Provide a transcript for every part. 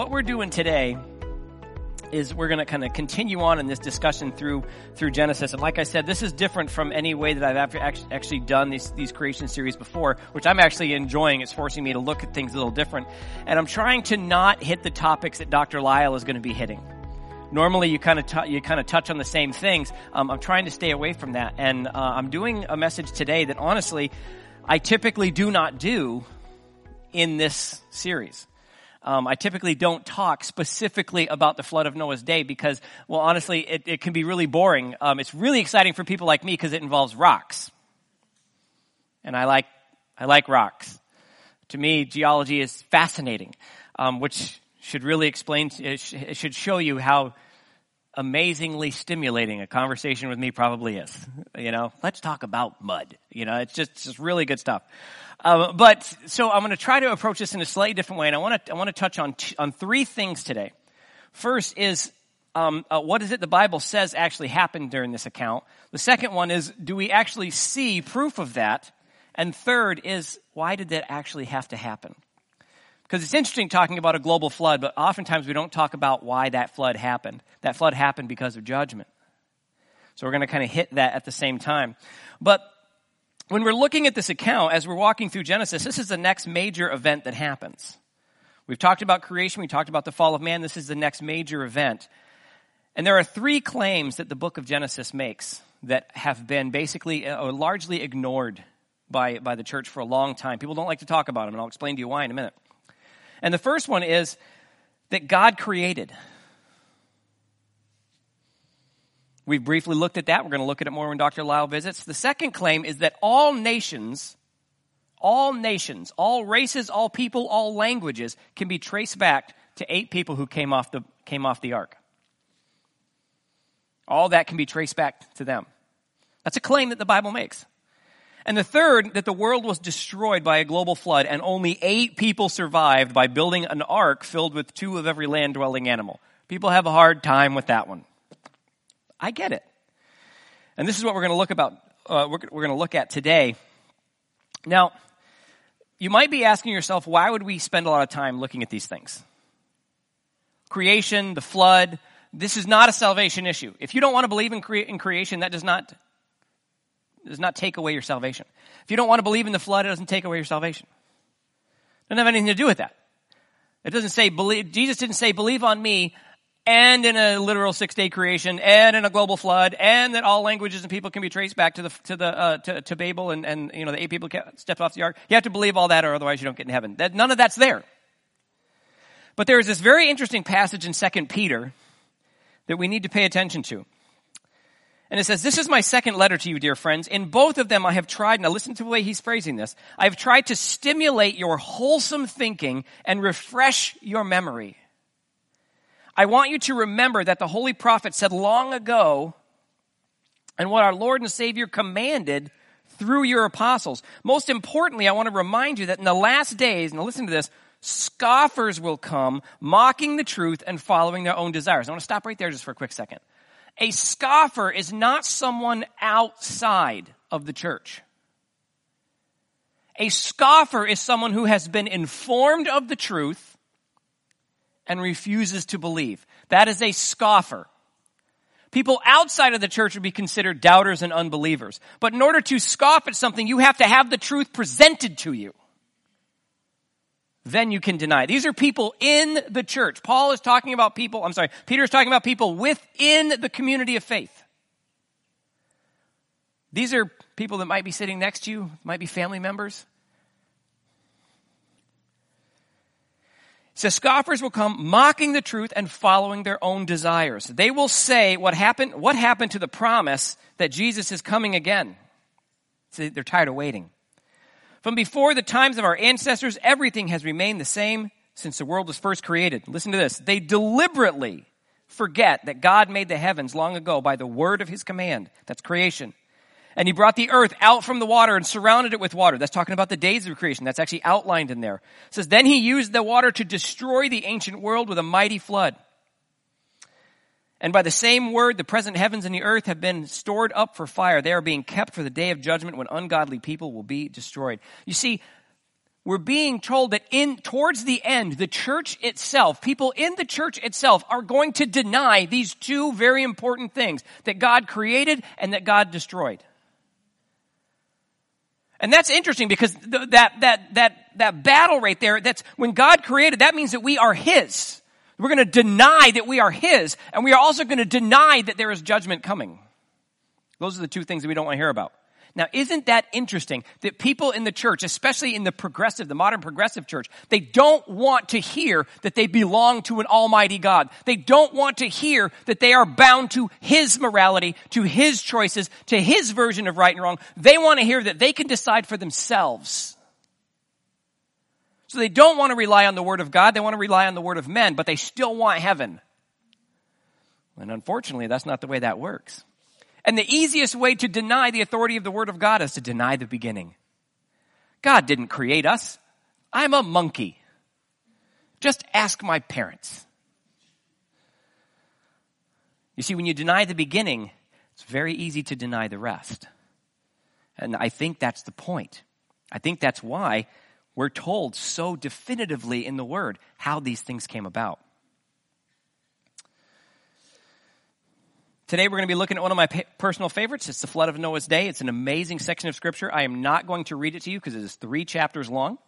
what we're doing today is we're going to kind of continue on in this discussion through through Genesis. And like I said, this is different from any way that I've actually done these these creation series before, which I'm actually enjoying. It's forcing me to look at things a little different, and I'm trying to not hit the topics that Dr. Lyle is going to be hitting. Normally, you kind of t- you kind of touch on the same things. Um, I'm trying to stay away from that, and uh, I'm doing a message today that honestly, I typically do not do in this series. Um, I typically don't talk specifically about the flood of Noah's day because, well, honestly, it, it can be really boring. Um, it's really exciting for people like me because it involves rocks, and I like I like rocks. To me, geology is fascinating, um, which should really explain. It should show you how amazingly stimulating a conversation with me probably is. You know, let's talk about mud. You know, it's just, it's just really good stuff. Um, but so I'm going to try to approach this in a slightly different way, and I want to I want to touch on t- on three things today. First is um, uh, what is it the Bible says actually happened during this account. The second one is do we actually see proof of that? And third is why did that actually have to happen? Because it's interesting talking about a global flood, but oftentimes we don't talk about why that flood happened. That flood happened because of judgment. So we're going to kind of hit that at the same time. But when we're looking at this account, as we're walking through Genesis, this is the next major event that happens. We've talked about creation, we talked about the fall of man, this is the next major event. And there are three claims that the book of Genesis makes that have been basically uh, or largely ignored by, by the church for a long time. People don't like to talk about them, and I'll explain to you why in a minute. And the first one is that God created. We've briefly looked at that. We're going to look at it more when Dr. Lyle visits. The second claim is that all nations, all nations, all races, all people, all languages can be traced back to eight people who came off the, came off the ark. All that can be traced back to them. That's a claim that the Bible makes. And the third, that the world was destroyed by a global flood and only eight people survived by building an ark filled with two of every land dwelling animal. People have a hard time with that one. I get it. And this is what we're going to look about, uh, we're, we're going to look at today. Now, you might be asking yourself, why would we spend a lot of time looking at these things? Creation, the flood, this is not a salvation issue. If you don't want to believe in, in creation, that does not, does not take away your salvation. If you don't want to believe in the flood, it doesn't take away your salvation. It doesn't have anything to do with that. It doesn't say, believe, Jesus didn't say, believe on me, and in a literal six day creation and in a global flood and that all languages and people can be traced back to the to the uh, to, to, Babel and and you know the eight people stepped off the ark. You have to believe all that or otherwise you don't get in heaven. That none of that's there. But there is this very interesting passage in Second Peter that we need to pay attention to. And it says, This is my second letter to you, dear friends. In both of them I have tried, now listen to the way he's phrasing this. I have tried to stimulate your wholesome thinking and refresh your memory I want you to remember that the holy prophet said long ago, and what our Lord and Savior commanded through your apostles. Most importantly, I want to remind you that in the last days, now listen to this, scoffers will come, mocking the truth and following their own desires. I want to stop right there just for a quick second. A scoffer is not someone outside of the church. A scoffer is someone who has been informed of the truth and refuses to believe. That is a scoffer. People outside of the church would be considered doubters and unbelievers. But in order to scoff at something, you have to have the truth presented to you. Then you can deny. These are people in the church. Paul is talking about people, I'm sorry, Peter is talking about people within the community of faith. These are people that might be sitting next to you, might be family members. says scoffers will come mocking the truth and following their own desires. They will say what happened, what happened to the promise that Jesus is coming again. So they're tired of waiting. From before the times of our ancestors, everything has remained the same since the world was first created. Listen to this. They deliberately forget that God made the heavens long ago by the word of his command. That's creation. And he brought the earth out from the water and surrounded it with water. That's talking about the days of creation. That's actually outlined in there. It says, then he used the water to destroy the ancient world with a mighty flood. And by the same word, the present heavens and the earth have been stored up for fire. They are being kept for the day of judgment when ungodly people will be destroyed. You see, we're being told that in, towards the end, the church itself, people in the church itself are going to deny these two very important things that God created and that God destroyed. And that's interesting because th- that, that, that, that battle right there, that's when God created, that means that we are His. We're going to deny that we are His, and we are also going to deny that there is judgment coming. Those are the two things that we don't want to hear about. Now, isn't that interesting that people in the church, especially in the progressive, the modern progressive church, they don't want to hear that they belong to an almighty God. They don't want to hear that they are bound to His morality, to His choices, to His version of right and wrong. They want to hear that they can decide for themselves. So they don't want to rely on the Word of God, they want to rely on the Word of men, but they still want heaven. And unfortunately, that's not the way that works. And the easiest way to deny the authority of the Word of God is to deny the beginning. God didn't create us. I'm a monkey. Just ask my parents. You see, when you deny the beginning, it's very easy to deny the rest. And I think that's the point. I think that's why we're told so definitively in the Word how these things came about. Today we're going to be looking at one of my personal favorites. It's the flood of Noah's day. It's an amazing section of scripture. I am not going to read it to you because it is three chapters long.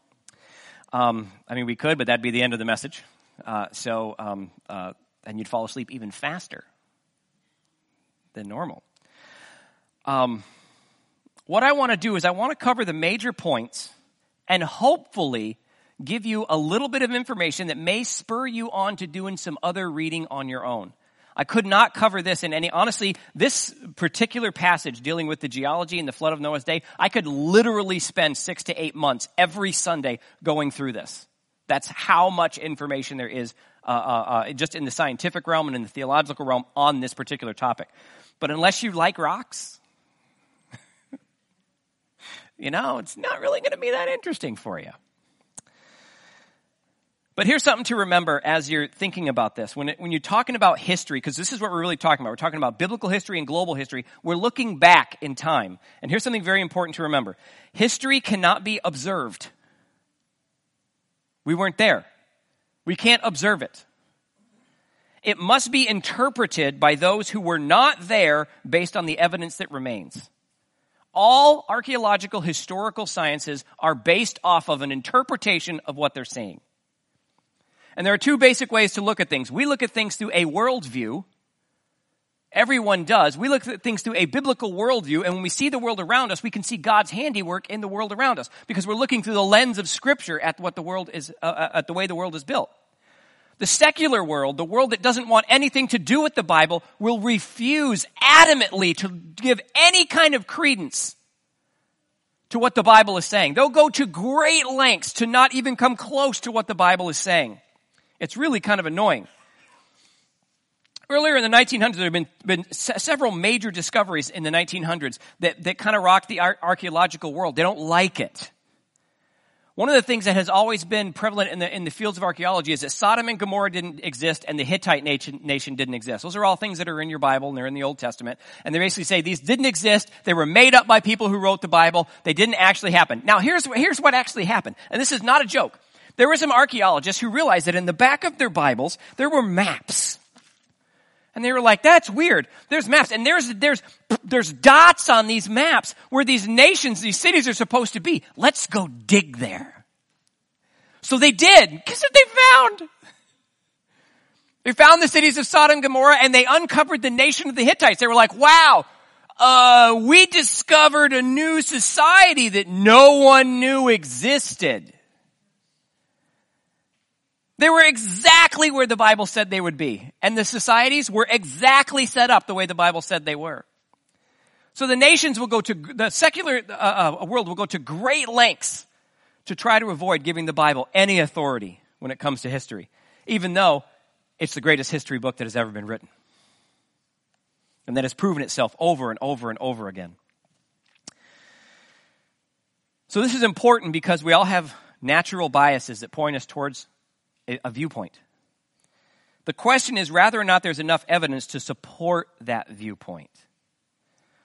Um, I mean, we could, but that'd be the end of the message. Uh, so, um, uh, and you'd fall asleep even faster than normal. Um, what I want to do is I want to cover the major points and hopefully give you a little bit of information that may spur you on to doing some other reading on your own. I could not cover this in any, honestly, this particular passage dealing with the geology and the flood of Noah's day, I could literally spend six to eight months every Sunday going through this. That's how much information there is uh, uh, uh, just in the scientific realm and in the theological realm on this particular topic. But unless you like rocks, you know, it's not really going to be that interesting for you. But here's something to remember as you're thinking about this. When, it, when you're talking about history, because this is what we're really talking about. We're talking about biblical history and global history. We're looking back in time. And here's something very important to remember. History cannot be observed. We weren't there. We can't observe it. It must be interpreted by those who were not there based on the evidence that remains. All archaeological historical sciences are based off of an interpretation of what they're seeing. And there are two basic ways to look at things. We look at things through a worldview. Everyone does. We look at things through a biblical worldview, and when we see the world around us, we can see God's handiwork in the world around us because we're looking through the lens of Scripture at what the world is, uh, uh at the way the world is built. The secular world, the world that doesn't want anything to do with the Bible, will refuse adamantly to give any kind of credence to what the Bible is saying. They'll go to great lengths to not even come close to what the Bible is saying. It's really kind of annoying. Earlier in the 1900s, there have been, been several major discoveries in the 1900s that, that kind of rocked the ar- archaeological world. They don't like it. One of the things that has always been prevalent in the, in the fields of archaeology is that Sodom and Gomorrah didn't exist and the Hittite nation, nation didn't exist. Those are all things that are in your Bible and they're in the Old Testament. And they basically say these didn't exist. They were made up by people who wrote the Bible. They didn't actually happen. Now here's, here's what actually happened. And this is not a joke. There were some archaeologists who realized that in the back of their Bibles, there were maps. And they were like, that's weird. There's maps. And there's, there's, there's dots on these maps where these nations, these cities are supposed to be. Let's go dig there. So they did. Guess what they found? They found the cities of Sodom and Gomorrah and they uncovered the nation of the Hittites. They were like, wow, uh, we discovered a new society that no one knew existed. They were exactly where the Bible said they would be. And the societies were exactly set up the way the Bible said they were. So the nations will go to, the secular uh, uh, world will go to great lengths to try to avoid giving the Bible any authority when it comes to history, even though it's the greatest history book that has ever been written. And that has proven itself over and over and over again. So this is important because we all have natural biases that point us towards a viewpoint. The question is whether or not there's enough evidence to support that viewpoint.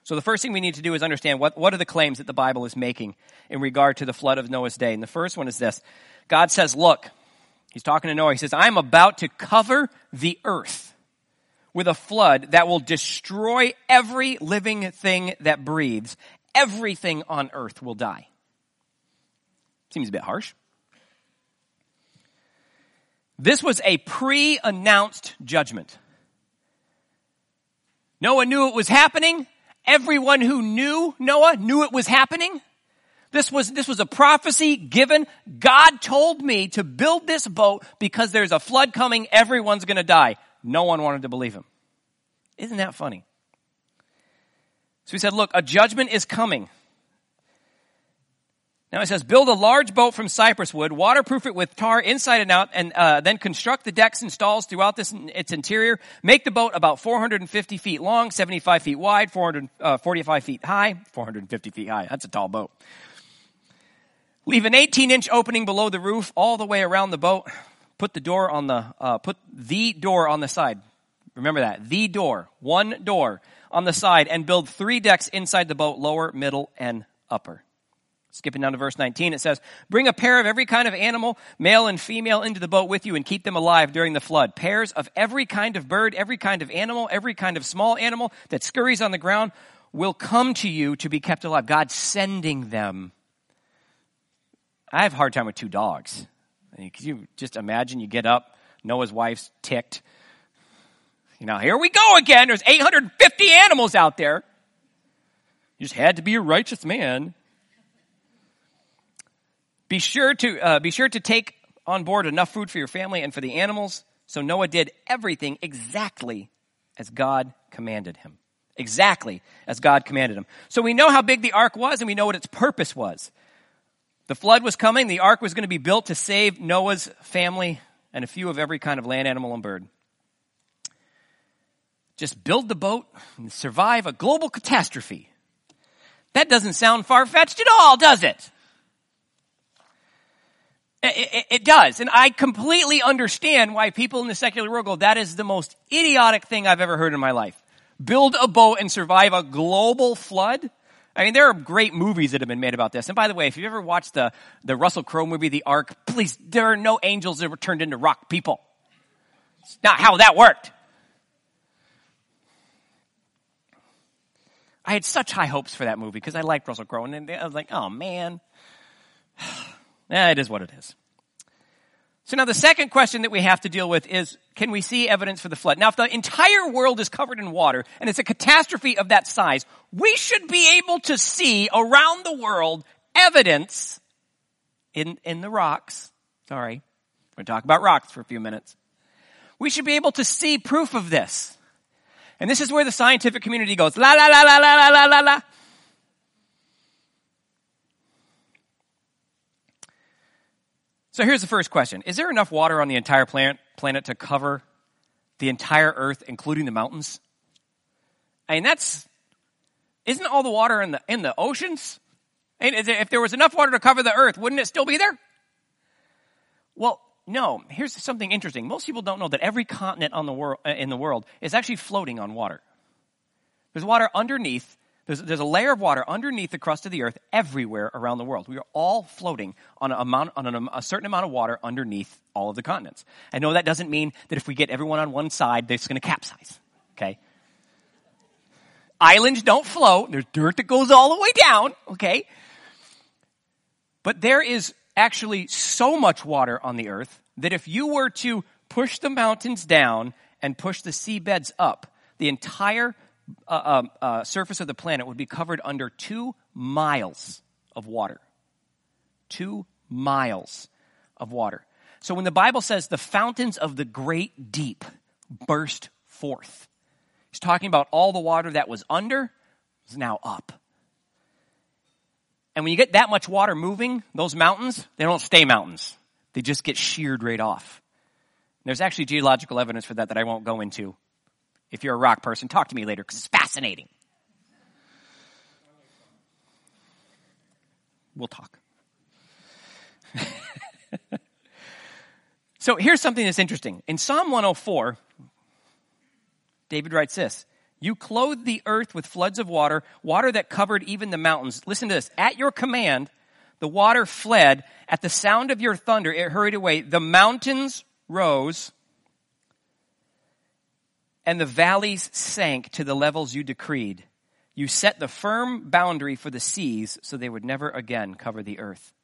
So the first thing we need to do is understand what, what are the claims that the Bible is making in regard to the flood of Noah's day. And the first one is this. God says, look, he's talking to Noah. He says, I'm about to cover the earth with a flood that will destroy every living thing that breathes. Everything on earth will die. Seems a bit harsh. This was a pre-announced judgment. Noah knew it was happening. Everyone who knew Noah knew it was happening. This was, this was a prophecy given. God told me to build this boat because there's a flood coming. Everyone's going to die. No one wanted to believe him. Isn't that funny? So he said, look, a judgment is coming. Now it says, build a large boat from cypress wood, waterproof it with tar inside and out, and uh, then construct the decks and stalls throughout this, its interior. Make the boat about 450 feet long, 75 feet wide, 445 uh, feet high, 450 feet high. That's a tall boat. Leave an 18 inch opening below the roof all the way around the boat. Put the door on the, uh, put the door on the side. Remember that. The door. One door on the side and build three decks inside the boat, lower, middle, and upper. Skipping down to verse 19, it says, Bring a pair of every kind of animal, male and female, into the boat with you and keep them alive during the flood. Pairs of every kind of bird, every kind of animal, every kind of small animal that scurries on the ground will come to you to be kept alive. God sending them. I have a hard time with two dogs. Mean, could you just imagine you get up, Noah's wife's ticked. You know, here we go again. There's 850 animals out there. You just had to be a righteous man. Be sure to, uh, be sure to take on board enough food for your family and for the animals. So Noah did everything exactly as God commanded him. Exactly as God commanded him. So we know how big the ark was and we know what its purpose was. The flood was coming. The ark was going to be built to save Noah's family and a few of every kind of land, animal, and bird. Just build the boat and survive a global catastrophe. That doesn't sound far fetched at all, does it? It, it, does. And I completely understand why people in the secular world go, that is the most idiotic thing I've ever heard in my life. Build a boat and survive a global flood? I mean, there are great movies that have been made about this. And by the way, if you've ever watched the, the Russell Crowe movie, The Ark, please, there are no angels that were turned into rock people. It's not how that worked. I had such high hopes for that movie because I liked Russell Crowe. And I was like, oh man. Yeah, it is what it is. So now the second question that we have to deal with is, can we see evidence for the flood? Now if the entire world is covered in water and it's a catastrophe of that size, we should be able to see around the world evidence in, in the rocks. Sorry. We're going to talk about rocks for a few minutes. We should be able to see proof of this. And this is where the scientific community goes, la la la la la la la la la. So here's the first question. Is there enough water on the entire planet, planet to cover the entire earth, including the mountains? I mean, that's, isn't all the water in the, in the oceans? I if there was enough water to cover the earth, wouldn't it still be there? Well, no. Here's something interesting. Most people don't know that every continent on the world, in the world is actually floating on water. There's water underneath there's, there's a layer of water underneath the crust of the earth everywhere around the world. We are all floating on, a, amount, on an, um, a certain amount of water underneath all of the continents. I know that doesn't mean that if we get everyone on one side, it's going to capsize. Okay? Islands don't float. There's dirt that goes all the way down. Okay? But there is actually so much water on the earth that if you were to push the mountains down and push the seabeds up, the entire uh, um, uh, surface of the planet would be covered under two miles of water. Two miles of water. So when the Bible says the fountains of the great deep burst forth, he's talking about all the water that was under is now up. And when you get that much water moving, those mountains, they don't stay mountains. They just get sheared right off. There's actually geological evidence for that that I won't go into if you're a rock person, talk to me later because it's fascinating. We'll talk. so here's something that's interesting. In Psalm 104, David writes this You clothed the earth with floods of water, water that covered even the mountains. Listen to this. At your command, the water fled. At the sound of your thunder, it hurried away. The mountains rose and the valleys sank to the levels you decreed. You set the firm boundary for the seas so they would never again cover the earth.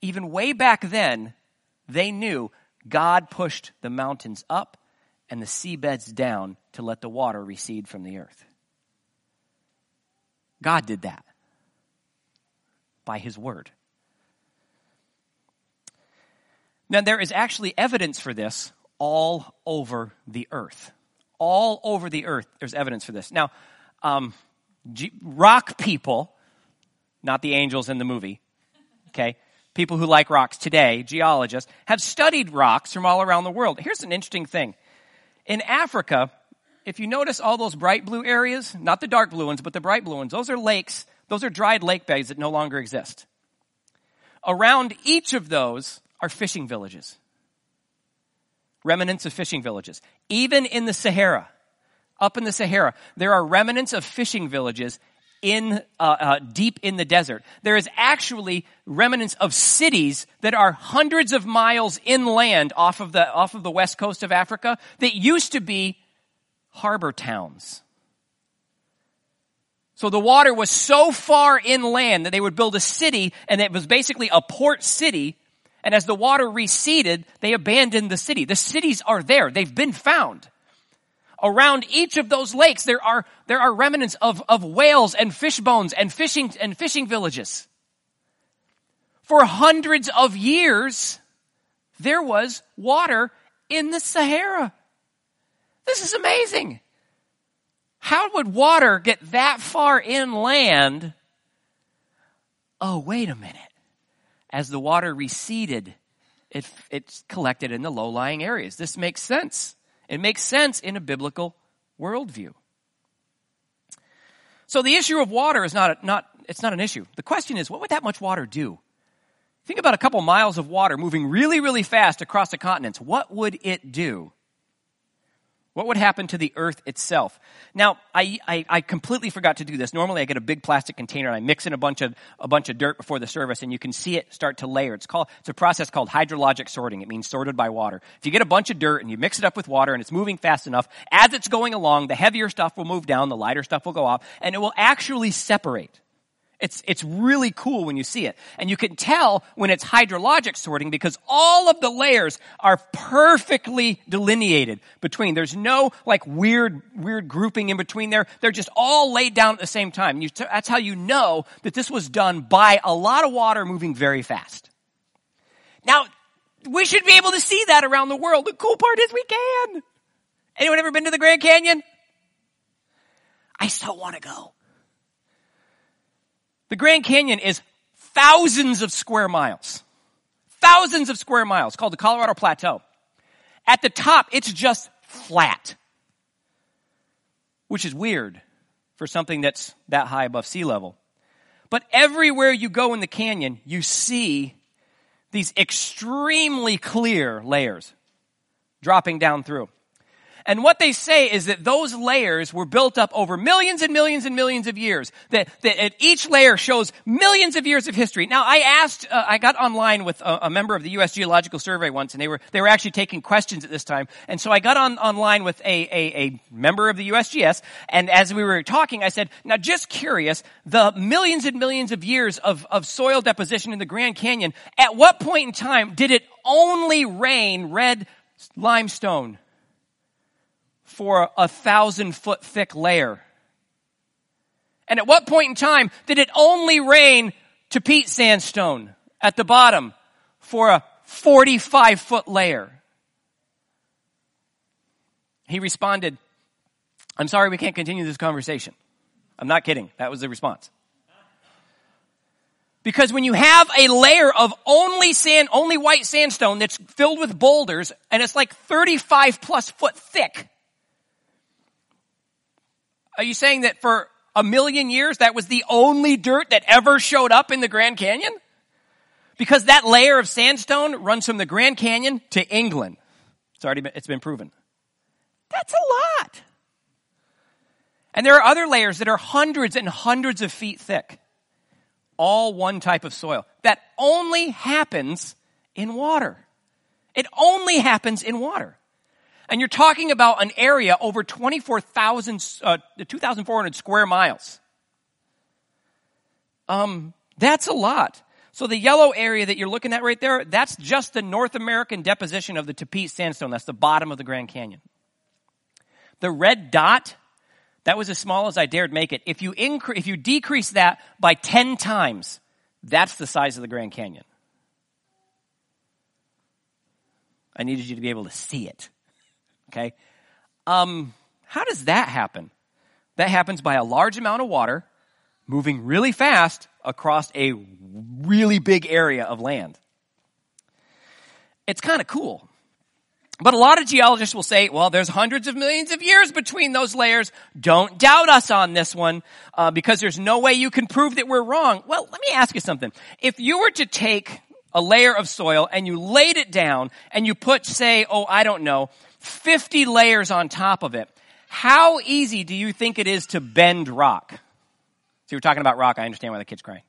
Even way back then, they knew God pushed the mountains up and the seabeds down to let the water recede from the earth. God did that by his word. Now, there is actually evidence for this all over the earth. All over the earth, there's evidence for this. Now, um, G- rock people, not the angels in the movie, okay? People who like rocks today, geologists, have studied rocks from all around the world. Here's an interesting thing. In Africa, if you notice all those bright blue areas, not the dark blue ones, but the bright blue ones, those are lakes, those are dried lake beds that no longer exist. Around each of those are fishing villages remnants of fishing villages. Even in the Sahara, up in the Sahara, there are remnants of fishing villages in uh, uh, deep in the desert. There is actually remnants of cities that are hundreds of miles inland off of the off of the west coast of Africa that used to be harbor towns. So the water was so far inland that they would build a city and it was basically a port city and as the water receded, they abandoned the city. The cities are there. They've been found. Around each of those lakes, there are, there are remnants of, of whales and fish bones and fishing, and fishing villages. For hundreds of years, there was water in the Sahara. This is amazing. How would water get that far inland? Oh, wait a minute as the water receded, it, it collected in the low lying areas. This makes sense. It makes sense in a biblical worldview. So the issue of water is not, not, it's not an issue. The question is, what would that much water do? Think about a couple miles of water moving really, really fast across the continents. What would it do? What would happen to the earth itself? Now, I, I, I, completely forgot to do this. Normally I get a big plastic container and I mix in a bunch of, a bunch of dirt before the service and you can see it start to layer. It's called, it's a process called hydrologic sorting. It means sorted by water. If you get a bunch of dirt and you mix it up with water and it's moving fast enough, as it's going along, the heavier stuff will move down, the lighter stuff will go up, and it will actually separate. It's, it's really cool when you see it. And you can tell when it's hydrologic sorting because all of the layers are perfectly delineated between. There's no like weird, weird grouping in between there. They're just all laid down at the same time. You, that's how you know that this was done by a lot of water moving very fast. Now, we should be able to see that around the world. The cool part is we can. Anyone ever been to the Grand Canyon? I still want to go. The Grand Canyon is thousands of square miles. Thousands of square miles called the Colorado Plateau. At the top, it's just flat. Which is weird for something that's that high above sea level. But everywhere you go in the canyon, you see these extremely clear layers dropping down through. And what they say is that those layers were built up over millions and millions and millions of years. That, that each layer shows millions of years of history. Now, I asked, uh, I got online with a, a, member of the U.S. Geological Survey once, and they were they were actually taking questions at this time. And so I got on online with a, a, a member of the USGS, and as we were talking, I said, "Now, just curious, the millions and millions of years of of soil deposition in the Grand Canyon. At what point in time did it only rain red limestone?" For a thousand foot thick layer? And at what point in time did it only rain Tapeats sandstone at the bottom for a 45 foot layer? He responded, I'm sorry we can't continue this conversation. I'm not kidding. That was the response. Because when you have a layer of only sand, only white sandstone that's filled with boulders and it's like 35 plus foot thick, are you saying that for a million years that was the only dirt that ever showed up in the Grand Canyon? Because that layer of sandstone runs from the Grand Canyon to England. It's already been, it's been proven. That's a lot. And there are other layers that are hundreds and hundreds of feet thick. All one type of soil. That only happens in water. It only happens in water. And you're talking about an area over 24,000, uh, 2,400 square miles. Um, that's a lot. So the yellow area that you're looking at right there, that's just the North American deposition of the Tapeats sandstone. That's the bottom of the Grand Canyon. The red dot that was as small as I dared make it. If you increase, if you decrease that by 10 times, that's the size of the Grand Canyon. I needed you to be able to see it. Okay? Um, how does that happen? That happens by a large amount of water moving really fast across a really big area of land. It's kind of cool. But a lot of geologists will say, well, there's hundreds of millions of years between those layers. Don't doubt us on this one, uh, because there's no way you can prove that we're wrong. Well, let me ask you something. If you were to take a layer of soil and you laid it down and you put, say, oh, I don't know, 50 layers on top of it, how easy do you think it is to bend rock? So you're talking about rock. I understand why the kid's crying.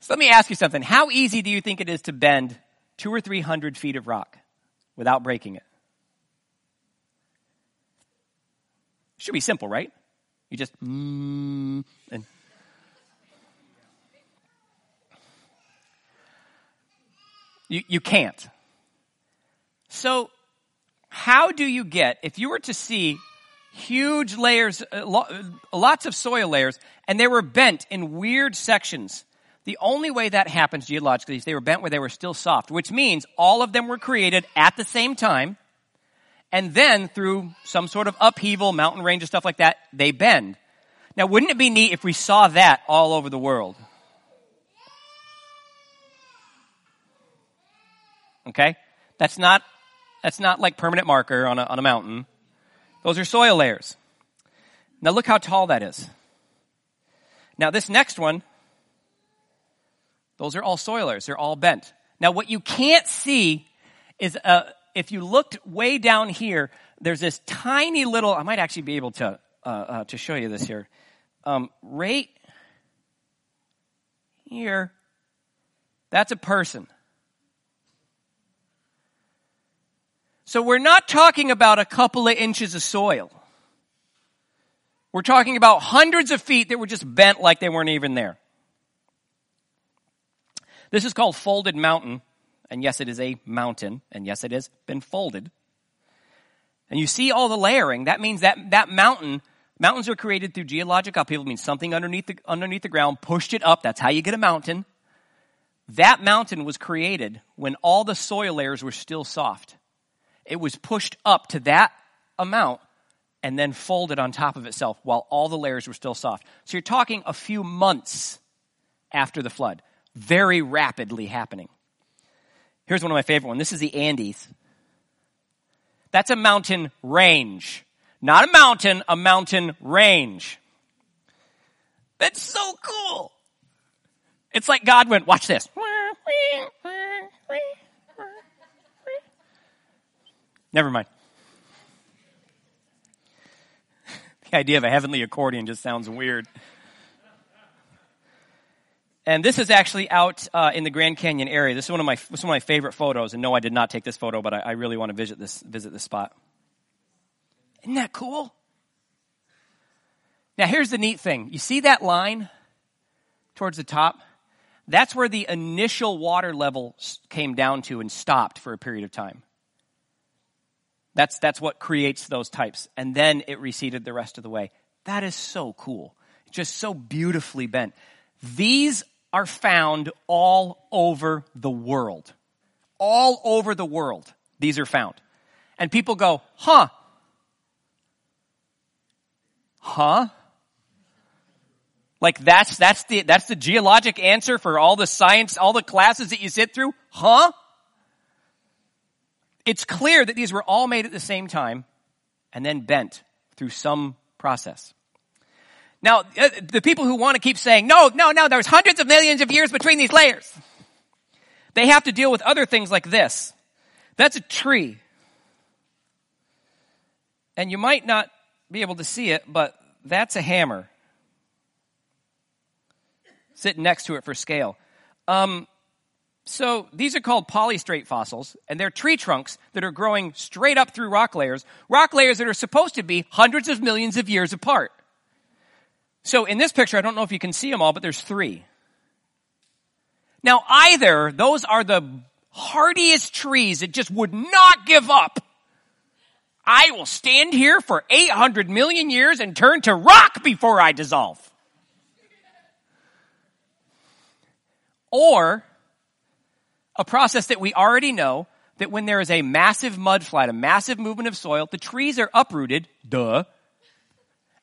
So let me ask you something. How easy do you think it is to bend two or three hundred feet of rock without breaking it? Should be simple, right? You just mm, and you, you can't. So, how do you get, if you were to see huge layers, uh, lots of soil layers, and they were bent in weird sections the only way that happens geologically is they were bent where they were still soft, which means all of them were created at the same time. And then through some sort of upheaval, mountain range and stuff like that, they bend. Now, wouldn't it be neat if we saw that all over the world? Okay? That's not, that's not like permanent marker on a, on a mountain. Those are soil layers. Now look how tall that is. Now this next one those are all soilers. They're all bent. Now, what you can't see is uh, if you looked way down here, there's this tiny little. I might actually be able to uh, uh, to show you this here. Um, right here, that's a person. So we're not talking about a couple of inches of soil. We're talking about hundreds of feet that were just bent like they weren't even there. This is called Folded Mountain. And yes, it is a mountain. And yes, it has been folded. And you see all the layering. That means that, that mountain, mountains are created through geologic upheaval. Means something underneath the, underneath the ground pushed it up. That's how you get a mountain. That mountain was created when all the soil layers were still soft. It was pushed up to that amount and then folded on top of itself while all the layers were still soft. So you're talking a few months after the flood very rapidly happening. Here's one of my favorite ones. This is the Andes. That's a mountain range. Not a mountain, a mountain range. That's so cool. It's like God went, watch this. Never mind. The idea of a heavenly accordion just sounds weird. And this is actually out uh, in the Grand Canyon area. This is one of my this is one of my favorite photos. And no, I did not take this photo, but I, I really want to visit this visit this spot. Isn't that cool? Now here's the neat thing. You see that line towards the top? That's where the initial water level came down to and stopped for a period of time. That's, that's what creates those types. And then it receded the rest of the way. That is so cool. Just so beautifully bent. These are found all over the world. All over the world, these are found. And people go, huh? Huh? Like that's, that's the, that's the geologic answer for all the science, all the classes that you sit through? Huh? It's clear that these were all made at the same time and then bent through some process. Now, uh, the people who want to keep saying, no, no, no, there's hundreds of millions of years between these layers. They have to deal with other things like this. That's a tree. And you might not be able to see it, but that's a hammer. Sitting next to it for scale. Um, so these are called polystrate fossils, and they're tree trunks that are growing straight up through rock layers, rock layers that are supposed to be hundreds of millions of years apart. So in this picture, I don't know if you can see them all, but there's three. Now either those are the hardiest trees that just would not give up. I will stand here for 800 million years and turn to rock before I dissolve. Or a process that we already know that when there is a massive mudslide, a massive movement of soil, the trees are uprooted, duh,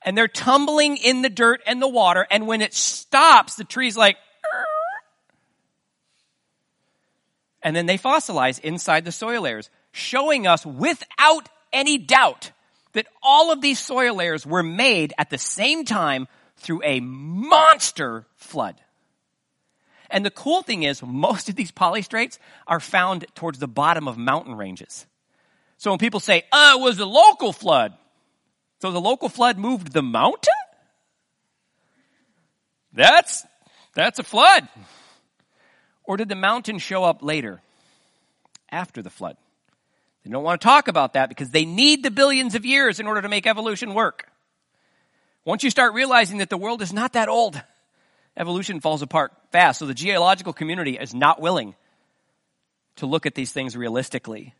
and they're tumbling in the dirt and the water, and when it stops, the tree's like, and then they fossilize inside the soil layers, showing us without any doubt that all of these soil layers were made at the same time through a monster flood. And the cool thing is, most of these polystrates are found towards the bottom of mountain ranges. So when people say, oh, it was a local flood, so the local flood moved the mountain? That's, that's a flood. Or did the mountain show up later, after the flood? They don't want to talk about that because they need the billions of years in order to make evolution work. Once you start realizing that the world is not that old, evolution falls apart fast. So the geological community is not willing to look at these things realistically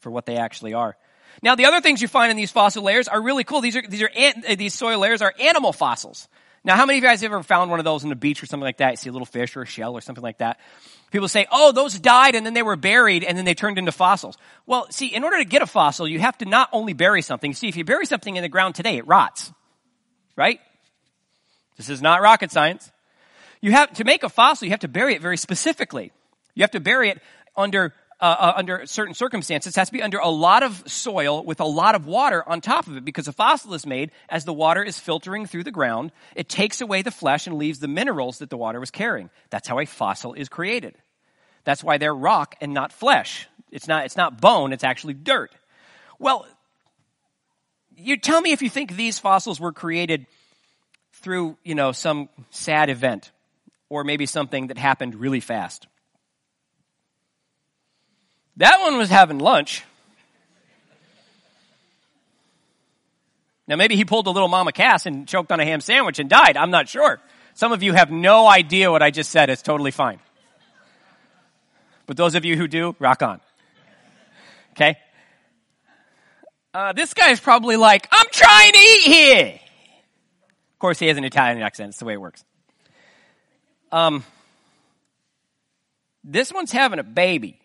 for what they actually are. Now, the other things you find in these fossil layers are really cool. These are, these are, uh, these soil layers are animal fossils. Now, how many of you guys have ever found one of those on the beach or something like that? You see a little fish or a shell or something like that. People say, oh, those died and then they were buried and then they turned into fossils. Well, see, in order to get a fossil, you have to not only bury something. See, if you bury something in the ground today, it rots. Right? This is not rocket science. You have, to make a fossil, you have to bury it very specifically. You have to bury it under, uh, uh, under certain circumstances. It has to be under a lot of soil with a lot of water on top of it because a fossil is made as the water is filtering through the ground. It takes away the flesh and leaves the minerals that the water was carrying. That's how a fossil is created. That's why they're rock and not flesh. It's not, it's not bone, it's actually dirt. Well, you tell me if you think these fossils were created through, you know, some sad event or maybe something that happened really fast. That one was having lunch. Now, maybe he pulled a little mama Cass and choked on a ham sandwich and died. I'm not sure. Some of you have no idea what I just said. It's totally fine. But those of you who do, rock on. Okay? Uh, this guy's probably like, I'm trying to eat here. Of course, he has an Italian accent. It's the way it works. Um, this one's having a baby.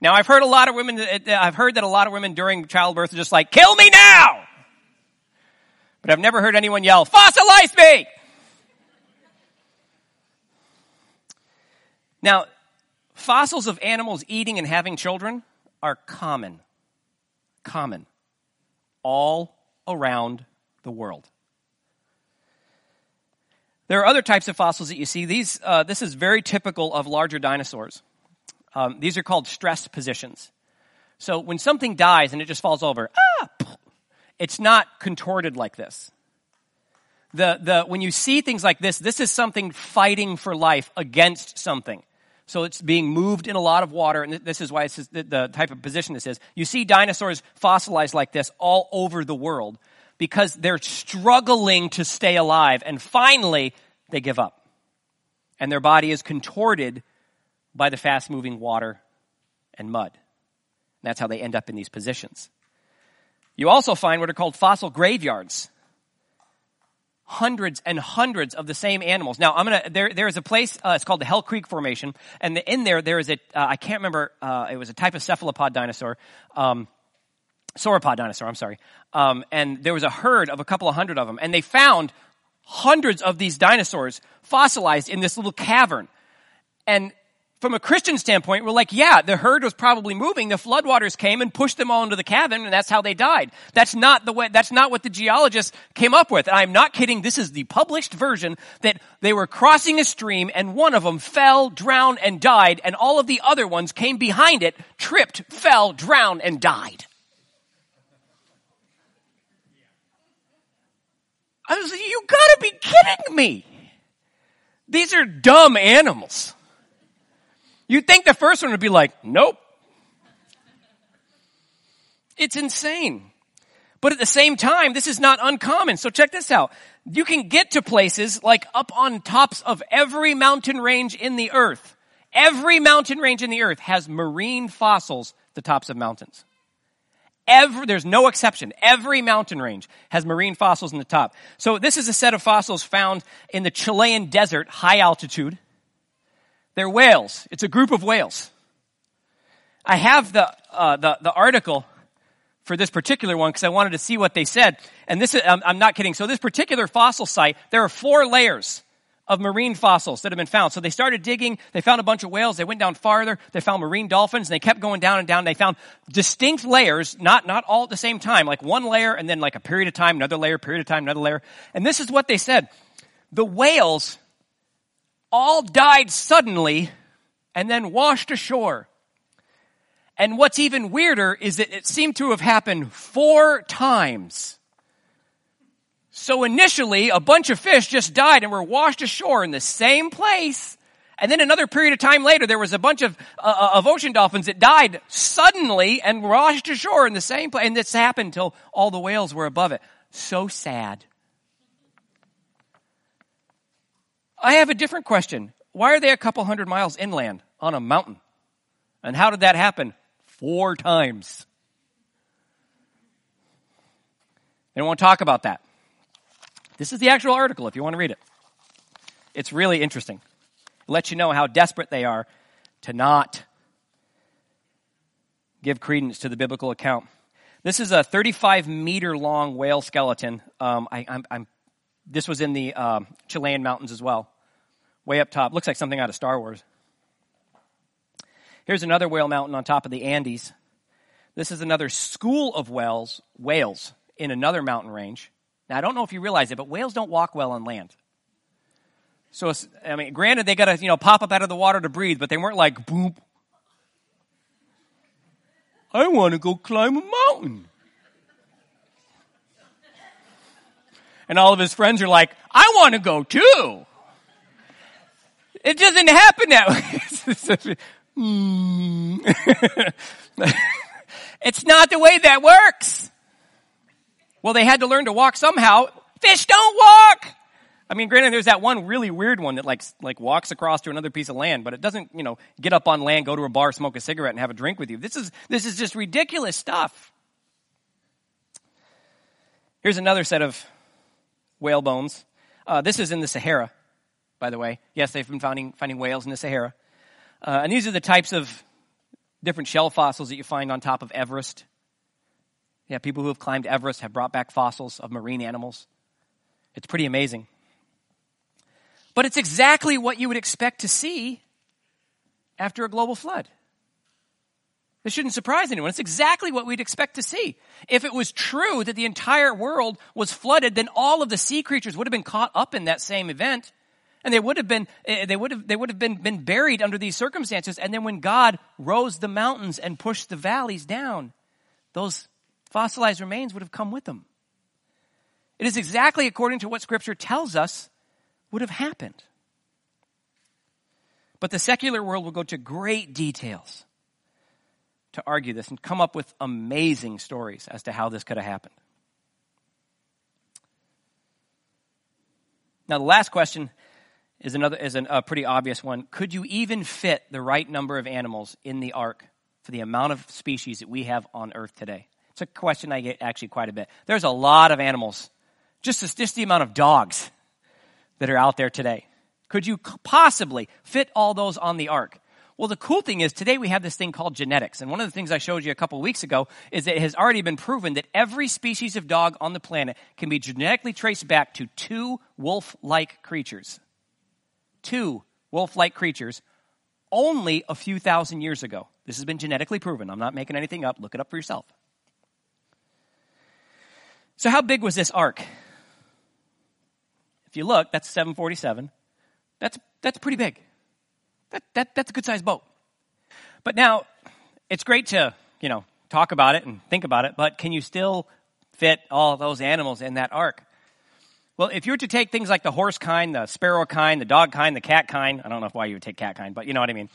Now, I've heard a lot of women, I've heard that a lot of women during childbirth are just like, kill me now! But I've never heard anyone yell, fossilize me! Now, fossils of animals eating and having children are common. Common. All around the world. There are other types of fossils that you see. These, uh, this is very typical of larger dinosaurs. Um, these are called stress positions. So when something dies and it just falls over, ah, it's not contorted like this. The, the, when you see things like this, this is something fighting for life against something. So it's being moved in a lot of water, and this is why it's the, the type of position this is. You see dinosaurs fossilized like this all over the world because they're struggling to stay alive. And finally, they give up. And their body is contorted by the fast moving water and mud. And that's how they end up in these positions. You also find what are called fossil graveyards. Hundreds and hundreds of the same animals. Now, I'm gonna, there, there is a place, uh, it's called the Hell Creek Formation, and the, in there, there is a. Uh, I can't remember, uh, it was a type of cephalopod dinosaur, um, sauropod dinosaur, I'm sorry. Um, and there was a herd of a couple of hundred of them, and they found hundreds of these dinosaurs fossilized in this little cavern. And from a Christian standpoint, we're like, yeah, the herd was probably moving. The floodwaters came and pushed them all into the cavern, and that's how they died. That's not the way, that's not what the geologists came up with. And I'm not kidding. This is the published version that they were crossing a stream and one of them fell, drowned, and died, and all of the other ones came behind it, tripped, fell, drowned, and died. I was like, you gotta be kidding me. These are dumb animals. You'd think the first one would be like, nope. It's insane. But at the same time, this is not uncommon. So check this out. You can get to places like up on tops of every mountain range in the earth. Every mountain range in the earth has marine fossils the tops of mountains. Every, there's no exception. Every mountain range has marine fossils in the top. So this is a set of fossils found in the Chilean desert, high altitude. They're whales. It's a group of whales. I have the, uh, the, the article for this particular one because I wanted to see what they said. And this is, I'm, I'm not kidding. So this particular fossil site, there are four layers of marine fossils that have been found. So they started digging, they found a bunch of whales, they went down farther, they found marine dolphins, and they kept going down and down. They found distinct layers, not, not all at the same time, like one layer and then like a period of time, another layer, period of time, another layer. And this is what they said. The whales all died suddenly and then washed ashore. And what's even weirder is that it seemed to have happened four times. So initially, a bunch of fish just died and were washed ashore in the same place. And then another period of time later, there was a bunch of, uh, uh of ocean dolphins that died suddenly and washed ashore in the same place. And this happened until all the whales were above it. So sad. I have a different question. Why are they a couple hundred miles inland on a mountain? And how did that happen? Four times. They don't want to talk about that. This is the actual article if you want to read it. It's really interesting. It lets you know how desperate they are to not give credence to the biblical account. This is a 35 meter long whale skeleton. Um, I, am this was in the um, Chilean mountains as well way up top. Looks like something out of Star Wars. Here's another whale mountain on top of the Andes. This is another school of whales, whales in another mountain range. Now, I don't know if you realize it, but whales don't walk well on land. So, I mean, granted, they got to, you know, pop up out of the water to breathe, but they weren't like, boom. I want to go climb a mountain. And all of his friends are like, I want to go too. It doesn't happen that way. Hmm. it's not the way that works. Well, they had to learn to walk somehow. Fish don't walk. I mean, granted, there's that one really weird one that like like walks across to another piece of land, but it doesn't, you know, get up on land, go to a bar, smoke a cigarette, and have a drink with you. This is this is just ridiculous stuff. Here's another set of whale bones. Uh, this is in the Sahara by the way. Yes, they've been finding, finding whales in the Sahara. Uh, and these are the types of different shell fossils that you find on top of Everest. Yeah, people who have climbed Everest have brought back fossils of marine animals. It's pretty amazing. But it's exactly what you would expect to see after a global flood. This shouldn't surprise anyone. It's exactly what we'd expect to see. If it was true that the entire world was flooded, then all of the sea creatures would have been caught up in that same event. And they would have been, eh, they would have, they would have been, been buried under these circumstances. And then when God rose the mountains and pushed the valleys down, those fossilized remains would have come with them. It is exactly according to what scripture tells us would have happened. But the secular world will go to great details to argue this and come up with amazing stories as to how this could have happened. Now, the last question is another is an, a pretty obvious one. Could you even fit the right number of animals in the ark for the amount of species that we have on Earth today? It's a question I get actually quite a bit. There's a lot of animals, just just the amount of dogs that are out there today. Could you possibly fit all those on the ark? Well, the cool thing is today we have this thing called genetics. And one of the things I showed you a couple weeks ago is that it has already been proven that every species of dog on the planet can be genetically traced back to two wolf-like creatures two wolf like creatures only a few thousand years ago. This has been genetically proven. I'm not making anything up. Look it up for yourself. So, how big was this ark? If you look, that's 747. That's, that's pretty big. That, that, that's a good sized boat. But now, it's great to, you know, talk about it and think about it, but can you still fit all those animals in that ark? Well, if you were to take things like the horse kind, the sparrow kind, the dog kind, the cat kind, I don't know why you would take cat kind, but you know what I mean.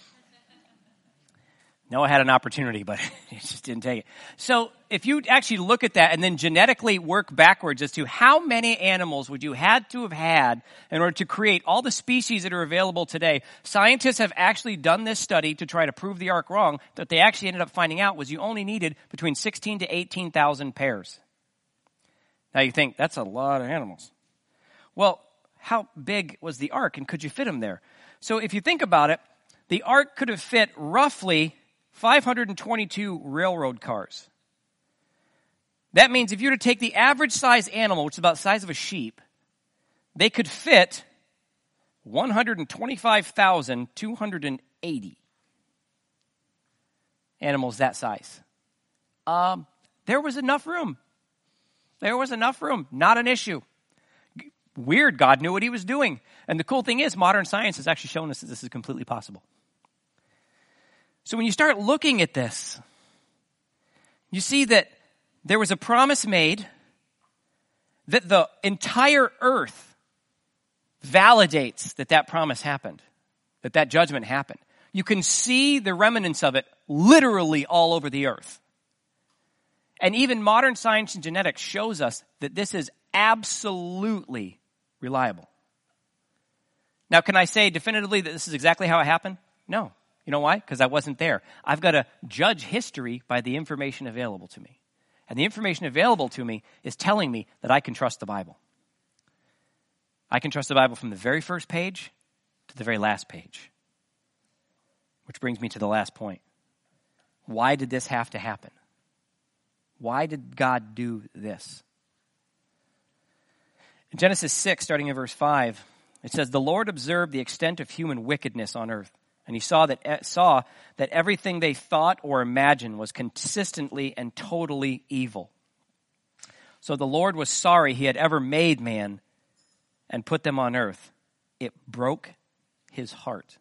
Noah had an opportunity, but he just didn't take it. So if you actually look at that and then genetically work backwards as to how many animals would you had to have had in order to create all the species that are available today, scientists have actually done this study to try to prove the ark wrong. That they actually ended up finding out was you only needed between 16 to 18,000 pairs. Now you think that's a lot of animals. Well, how big was the ark and could you fit them there? So if you think about it, the ark could have fit roughly 522 railroad cars. That means if you were to take the average size animal, which is about the size of a sheep, they could fit 125,280 animals that size. Um, there was enough room. There was enough room. Not an issue. Weird. God knew what he was doing. And the cool thing is, modern science has actually shown us that this is completely possible. So when you start looking at this, you see that there was a promise made that the entire earth validates that that promise happened, that that judgment happened. You can see the remnants of it literally all over the earth. And even modern science and genetics shows us that this is absolutely reliable. Now, can I say definitively that this is exactly how it happened? No. You know why? Because I wasn't there. I've got to judge history by the information available to me. And the information available to me is telling me that I can trust the Bible. I can trust the Bible from the very first page to the very last page. Which brings me to the last point. Why did this have to happen? Why did God do this? In Genesis 6, starting in verse 5, it says, The Lord observed the extent of human wickedness on earth and he saw that, eh, saw that everything they thought or imagined was consistently and totally evil. So the Lord was sorry he had ever made man and put them on earth. It broke his heart.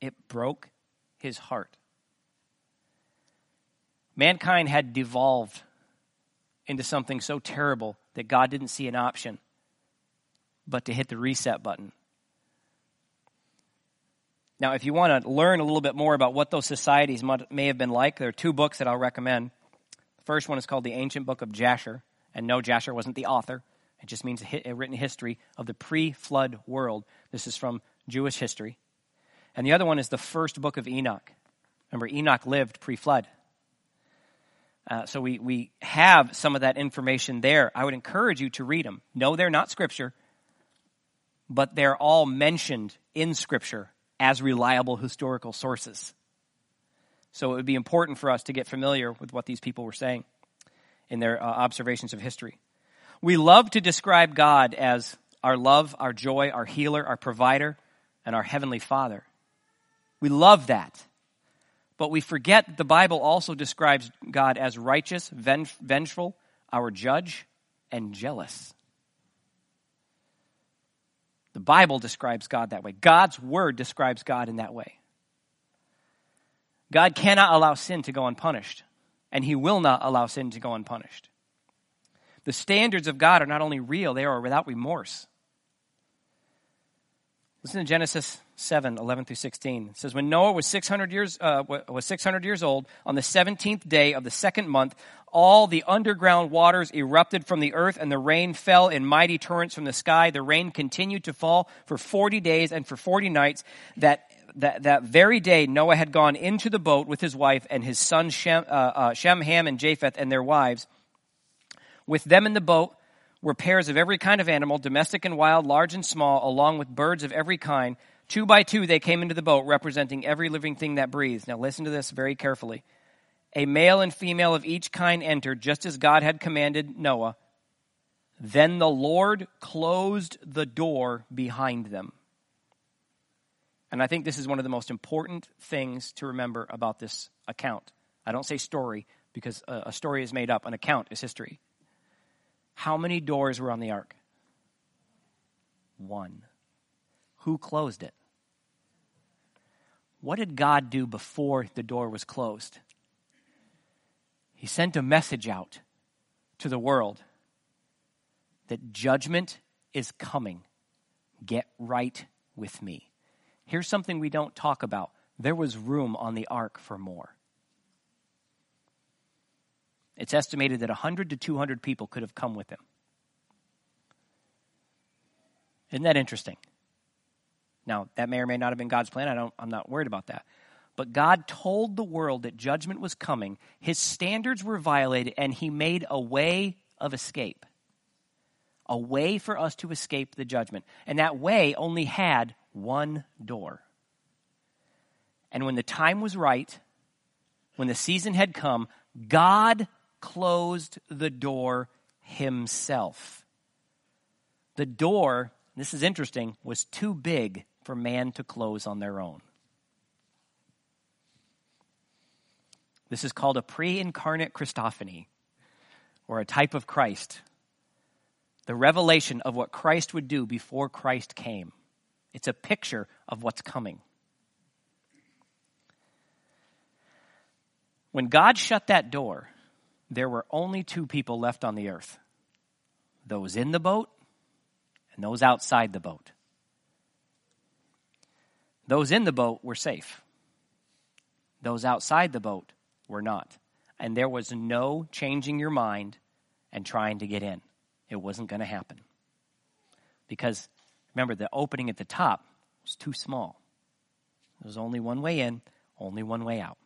It broke his heart. Mankind had devolved into something so terrible that God didn't see an option but to hit the reset button now, if you want to learn a little bit more about what those societies may have been like, there are two books that I'll recommend. The first one is called The Ancient Book of Jasher. And no, Jasher wasn't the author. It just means a, written history of the pre flood world. This is from Jewish history. And the other one is the first book of Enoch. Remember, Enoch lived pre flood. Uh, so we, we have some of that information there. I would encourage you to read them. No, they're not scripture, but they're all mentioned in scripture as reliable historical sources. So it would be important for us to get familiar with what these people were saying in their uh, observations of history. We love to describe God as our love, our joy, our healer, our provider, and our heavenly Father. We love that. But we forget the Bible also describes God as righteous, vengeful, our judge, and jealous. The Bible describes God that way. God's Word describes God in that way. God cannot allow sin to go unpunished, and He will not allow sin to go unpunished. The standards of God are not only real, they are without remorse. Listen to Genesis 7, 11 through 16. It says, When Noah was 600 years, uh, was 600 years old, on the 17th day of the second month, all the underground waters erupted from the earth, and the rain fell in mighty torrents from the sky. The rain continued to fall for 40 days and for 40 nights. That, that, that very day, Noah had gone into the boat with his wife and his sons Shem, uh, uh, Shem, Ham, and Japheth and their wives. With them in the boat, were pairs of every kind of animal, domestic and wild, large and small, along with birds of every kind. Two by two they came into the boat, representing every living thing that breathes. Now listen to this very carefully. A male and female of each kind entered, just as God had commanded Noah. Then the Lord closed the door behind them. And I think this is one of the most important things to remember about this account. I don't say story because a story is made up, an account is history. How many doors were on the ark? One. Who closed it? What did God do before the door was closed? He sent a message out to the world that judgment is coming. Get right with me. Here's something we don't talk about there was room on the ark for more. It's estimated that 100 to 200 people could have come with him. Isn't that interesting? Now, that may or may not have been God's plan. I don't, I'm not worried about that. But God told the world that judgment was coming. His standards were violated, and He made a way of escape. A way for us to escape the judgment. And that way only had one door. And when the time was right, when the season had come, God closed the door himself. The door, this is interesting, was too big for man to close on their own. This is called a pre incarnate Christophany, or a type of Christ. The revelation of what Christ would do before Christ came. It's a picture of what's coming. When God shut that door, there were only two people left on the earth those in the boat and those outside the boat. Those in the boat were safe, those outside the boat were not. And there was no changing your mind and trying to get in. It wasn't going to happen. Because remember, the opening at the top was too small. There was only one way in, only one way out.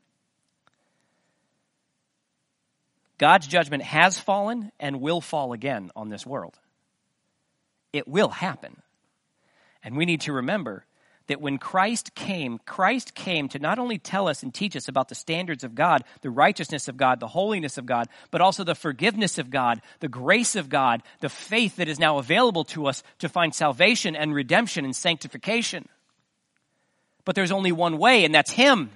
God's judgment has fallen and will fall again on this world. It will happen. And we need to remember that when Christ came, Christ came to not only tell us and teach us about the standards of God, the righteousness of God, the holiness of God, but also the forgiveness of God, the grace of God, the faith that is now available to us to find salvation and redemption and sanctification. But there's only one way, and that's Him.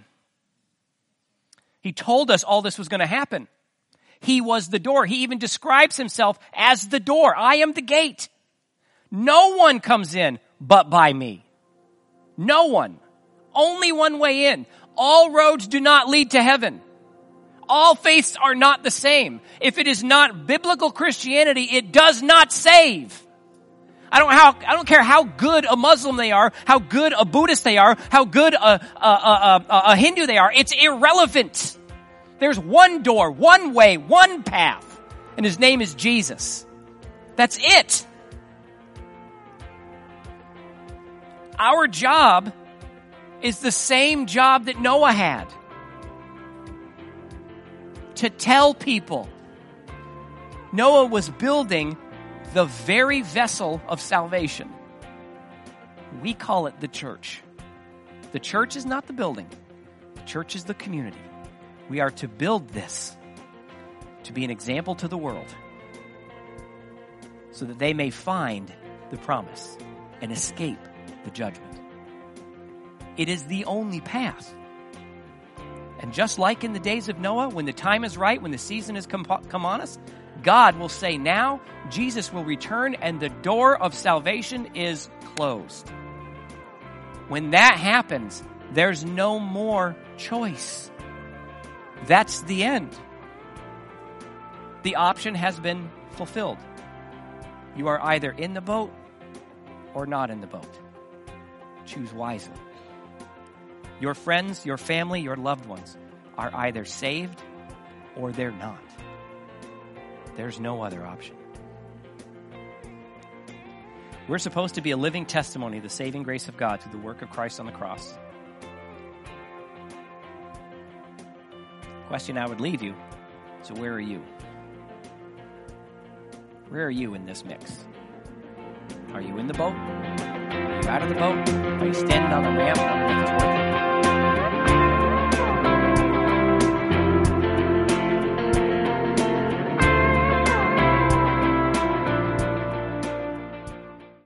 He told us all this was going to happen. He was the door. He even describes himself as the door. I am the gate. No one comes in but by me. No one. Only one way in. All roads do not lead to heaven. All faiths are not the same. If it is not biblical Christianity, it does not save. I don't, how, I don't care how good a Muslim they are, how good a Buddhist they are, how good a, a, a, a Hindu they are. It's irrelevant. There's one door, one way, one path, and his name is Jesus. That's it. Our job is the same job that Noah had to tell people. Noah was building the very vessel of salvation. We call it the church. The church is not the building, the church is the community. We are to build this to be an example to the world so that they may find the promise and escape the judgment. It is the only path. And just like in the days of Noah, when the time is right, when the season has come, come on us, God will say, Now Jesus will return and the door of salvation is closed. When that happens, there's no more choice. That's the end. The option has been fulfilled. You are either in the boat or not in the boat. Choose wisely. Your friends, your family, your loved ones are either saved or they're not. There's no other option. We're supposed to be a living testimony of the saving grace of God through the work of Christ on the cross. Question I would leave you so, where are you? Where are you in this mix? Are you in the boat? Out of the boat? You standing on the ramp?